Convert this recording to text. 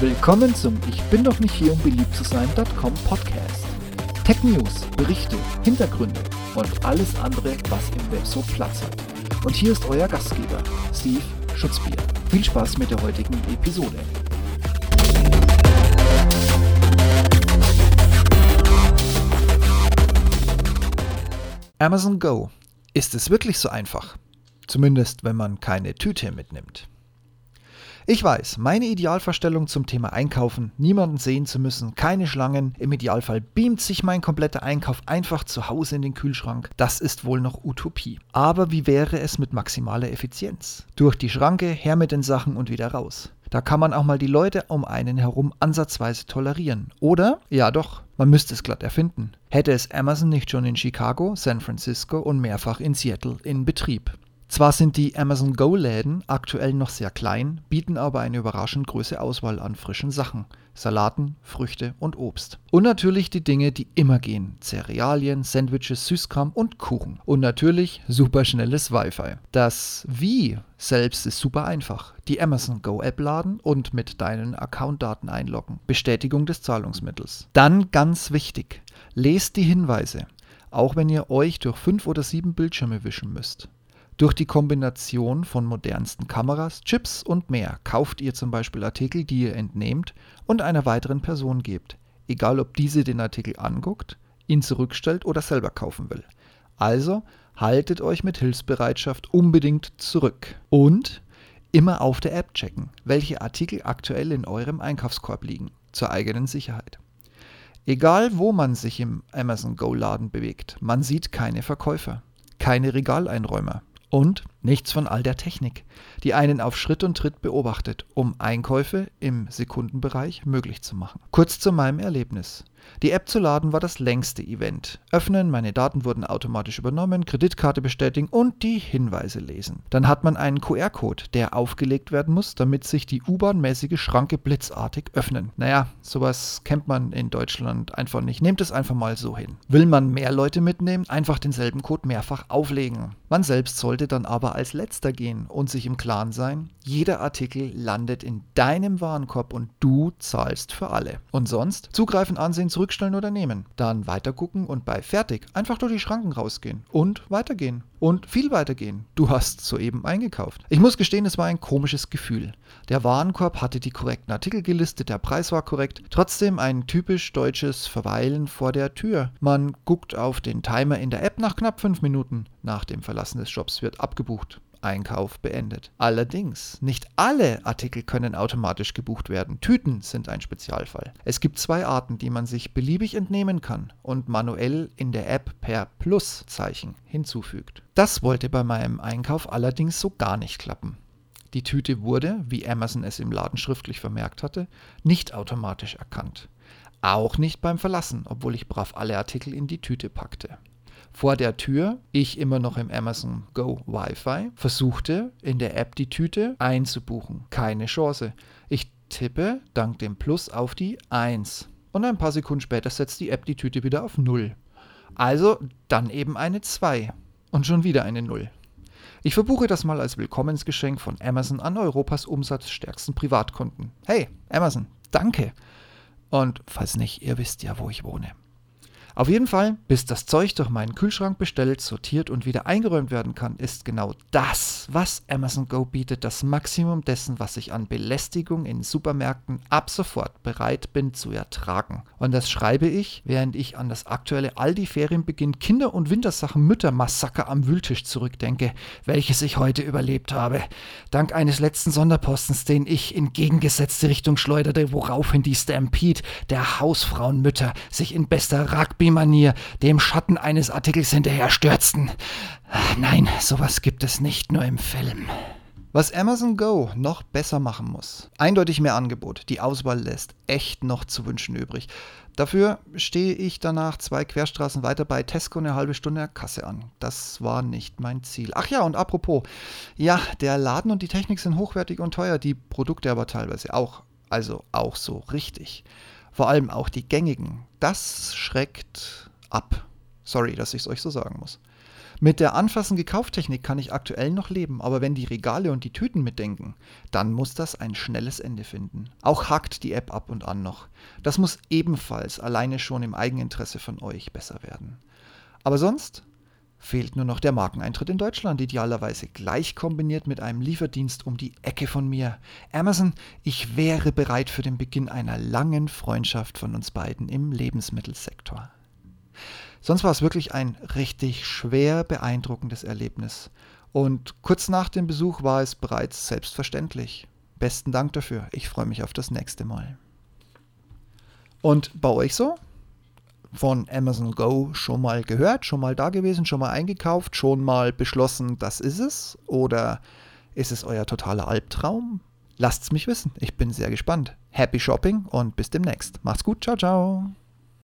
Willkommen zum Ich bin doch nicht hier, um beliebt zu sein.com Podcast. Tech News, Berichte, Hintergründe und alles andere, was im Web so Platz hat. Und hier ist euer Gastgeber, Steve Schutzbier. Viel Spaß mit der heutigen Episode. Amazon Go. Ist es wirklich so einfach? Zumindest wenn man keine Tüte mitnimmt. Ich weiß, meine Idealvorstellung zum Thema Einkaufen, niemanden sehen zu müssen, keine Schlangen, im Idealfall beamt sich mein kompletter Einkauf einfach zu Hause in den Kühlschrank, das ist wohl noch Utopie. Aber wie wäre es mit maximaler Effizienz? Durch die Schranke, her mit den Sachen und wieder raus. Da kann man auch mal die Leute um einen herum ansatzweise tolerieren. Oder? Ja doch, man müsste es glatt erfinden. Hätte es Amazon nicht schon in Chicago, San Francisco und mehrfach in Seattle in Betrieb. Zwar sind die Amazon Go-Läden aktuell noch sehr klein, bieten aber eine überraschend große Auswahl an frischen Sachen. Salaten, Früchte und Obst. Und natürlich die Dinge, die immer gehen. Cerealien, Sandwiches, Süßkram und Kuchen. Und natürlich superschnelles Wi-Fi. Das Wie selbst ist super einfach. Die Amazon Go App laden und mit deinen Accountdaten einloggen. Bestätigung des Zahlungsmittels. Dann ganz wichtig, lest die Hinweise. Auch wenn ihr euch durch fünf oder sieben Bildschirme wischen müsst. Durch die Kombination von modernsten Kameras, Chips und mehr kauft ihr zum Beispiel Artikel, die ihr entnehmt und einer weiteren Person gebt, egal ob diese den Artikel anguckt, ihn zurückstellt oder selber kaufen will. Also haltet euch mit Hilfsbereitschaft unbedingt zurück. Und immer auf der App checken, welche Artikel aktuell in eurem Einkaufskorb liegen, zur eigenen Sicherheit. Egal wo man sich im Amazon Go Laden bewegt, man sieht keine Verkäufer, keine Regaleinräumer, und nichts von all der Technik, die einen auf Schritt und Tritt beobachtet, um Einkäufe im Sekundenbereich möglich zu machen. Kurz zu meinem Erlebnis. Die App zu laden war das längste Event. Öffnen, meine Daten wurden automatisch übernommen, Kreditkarte bestätigen und die Hinweise lesen. Dann hat man einen QR-Code, der aufgelegt werden muss, damit sich die U-Bahn-mäßige Schranke blitzartig öffnen. Naja, sowas kennt man in Deutschland einfach nicht. Nehmt es einfach mal so hin. Will man mehr Leute mitnehmen, einfach denselben Code mehrfach auflegen. Man selbst sollte dann aber als letzter gehen und sich im Klaren sein, jeder Artikel landet in deinem Warenkorb und du zahlst für alle. Und sonst zugreifen, ansehen, zurückstellen oder nehmen. Dann weitergucken und bei fertig einfach durch die Schranken rausgehen und weitergehen. Und viel weitergehen. Du hast soeben eingekauft. Ich muss gestehen, es war ein komisches Gefühl. Der Warenkorb hatte die korrekten Artikel gelistet, der Preis war korrekt. Trotzdem ein typisch deutsches Verweilen vor der Tür. Man guckt auf den Timer in der App nach knapp fünf Minuten. Nach dem Verlassen des Shops wird abgebucht. Einkauf beendet. Allerdings, nicht alle Artikel können automatisch gebucht werden. Tüten sind ein Spezialfall. Es gibt zwei Arten, die man sich beliebig entnehmen kann und manuell in der App per Pluszeichen hinzufügt. Das wollte bei meinem Einkauf allerdings so gar nicht klappen. Die Tüte wurde, wie Amazon es im Laden schriftlich vermerkt hatte, nicht automatisch erkannt. Auch nicht beim Verlassen, obwohl ich brav alle Artikel in die Tüte packte vor der Tür, ich immer noch im Amazon Go Wi-Fi, versuchte in der App die Tüte einzubuchen. Keine Chance. Ich tippe dank dem Plus auf die 1. Und ein paar Sekunden später setzt die App die Tüte wieder auf 0. Also dann eben eine 2. Und schon wieder eine 0. Ich verbuche das mal als Willkommensgeschenk von Amazon an Europas umsatzstärksten Privatkunden. Hey, Amazon, danke. Und falls nicht, ihr wisst ja, wo ich wohne. Auf jeden Fall, bis das Zeug durch meinen Kühlschrank bestellt, sortiert und wieder eingeräumt werden kann, ist genau das, was Amazon Go bietet, das Maximum dessen, was ich an Belästigung in Supermärkten ab sofort bereit bin zu ertragen. Und das schreibe ich, während ich an das aktuelle Aldi-Ferienbeginn Kinder- und Wintersachen-Mütter-Massaker am Wühltisch zurückdenke, welches ich heute überlebt habe. Dank eines letzten Sonderpostens, den ich in gegengesetzte Richtung schleuderte, woraufhin die Stampede der Hausfrauenmütter sich in bester Rugby Rugby-Manier dem Schatten eines Artikels hinterherstürzten. Nein, sowas gibt es nicht nur im Film. Was Amazon Go noch besser machen muss. Eindeutig mehr Angebot. Die Auswahl lässt echt noch zu wünschen übrig. Dafür stehe ich danach zwei Querstraßen weiter bei Tesco eine halbe Stunde Kasse an. Das war nicht mein Ziel. Ach ja, und apropos. Ja, der Laden und die Technik sind hochwertig und teuer, die Produkte aber teilweise auch. Also auch so richtig. Vor allem auch die gängigen. Das schreckt ab. Sorry, dass ich es euch so sagen muss. Mit der anfassenden Kauftechnik kann ich aktuell noch leben, aber wenn die Regale und die Tüten mitdenken, dann muss das ein schnelles Ende finden. Auch hackt die App ab und an noch. Das muss ebenfalls alleine schon im Eigeninteresse von euch besser werden. Aber sonst fehlt nur noch der Markeneintritt in Deutschland, idealerweise gleich kombiniert mit einem Lieferdienst um die Ecke von mir. Amazon, ich wäre bereit für den Beginn einer langen Freundschaft von uns beiden im Lebensmittelsektor. Sonst war es wirklich ein richtig schwer beeindruckendes Erlebnis. Und kurz nach dem Besuch war es bereits selbstverständlich. Besten Dank dafür. Ich freue mich auf das nächste Mal. Und bei euch so? Von Amazon Go schon mal gehört, schon mal da gewesen, schon mal eingekauft, schon mal beschlossen, das ist es? Oder ist es euer totaler Albtraum? Lasst es mich wissen. Ich bin sehr gespannt. Happy Shopping und bis demnächst. Macht's gut. Ciao, ciao.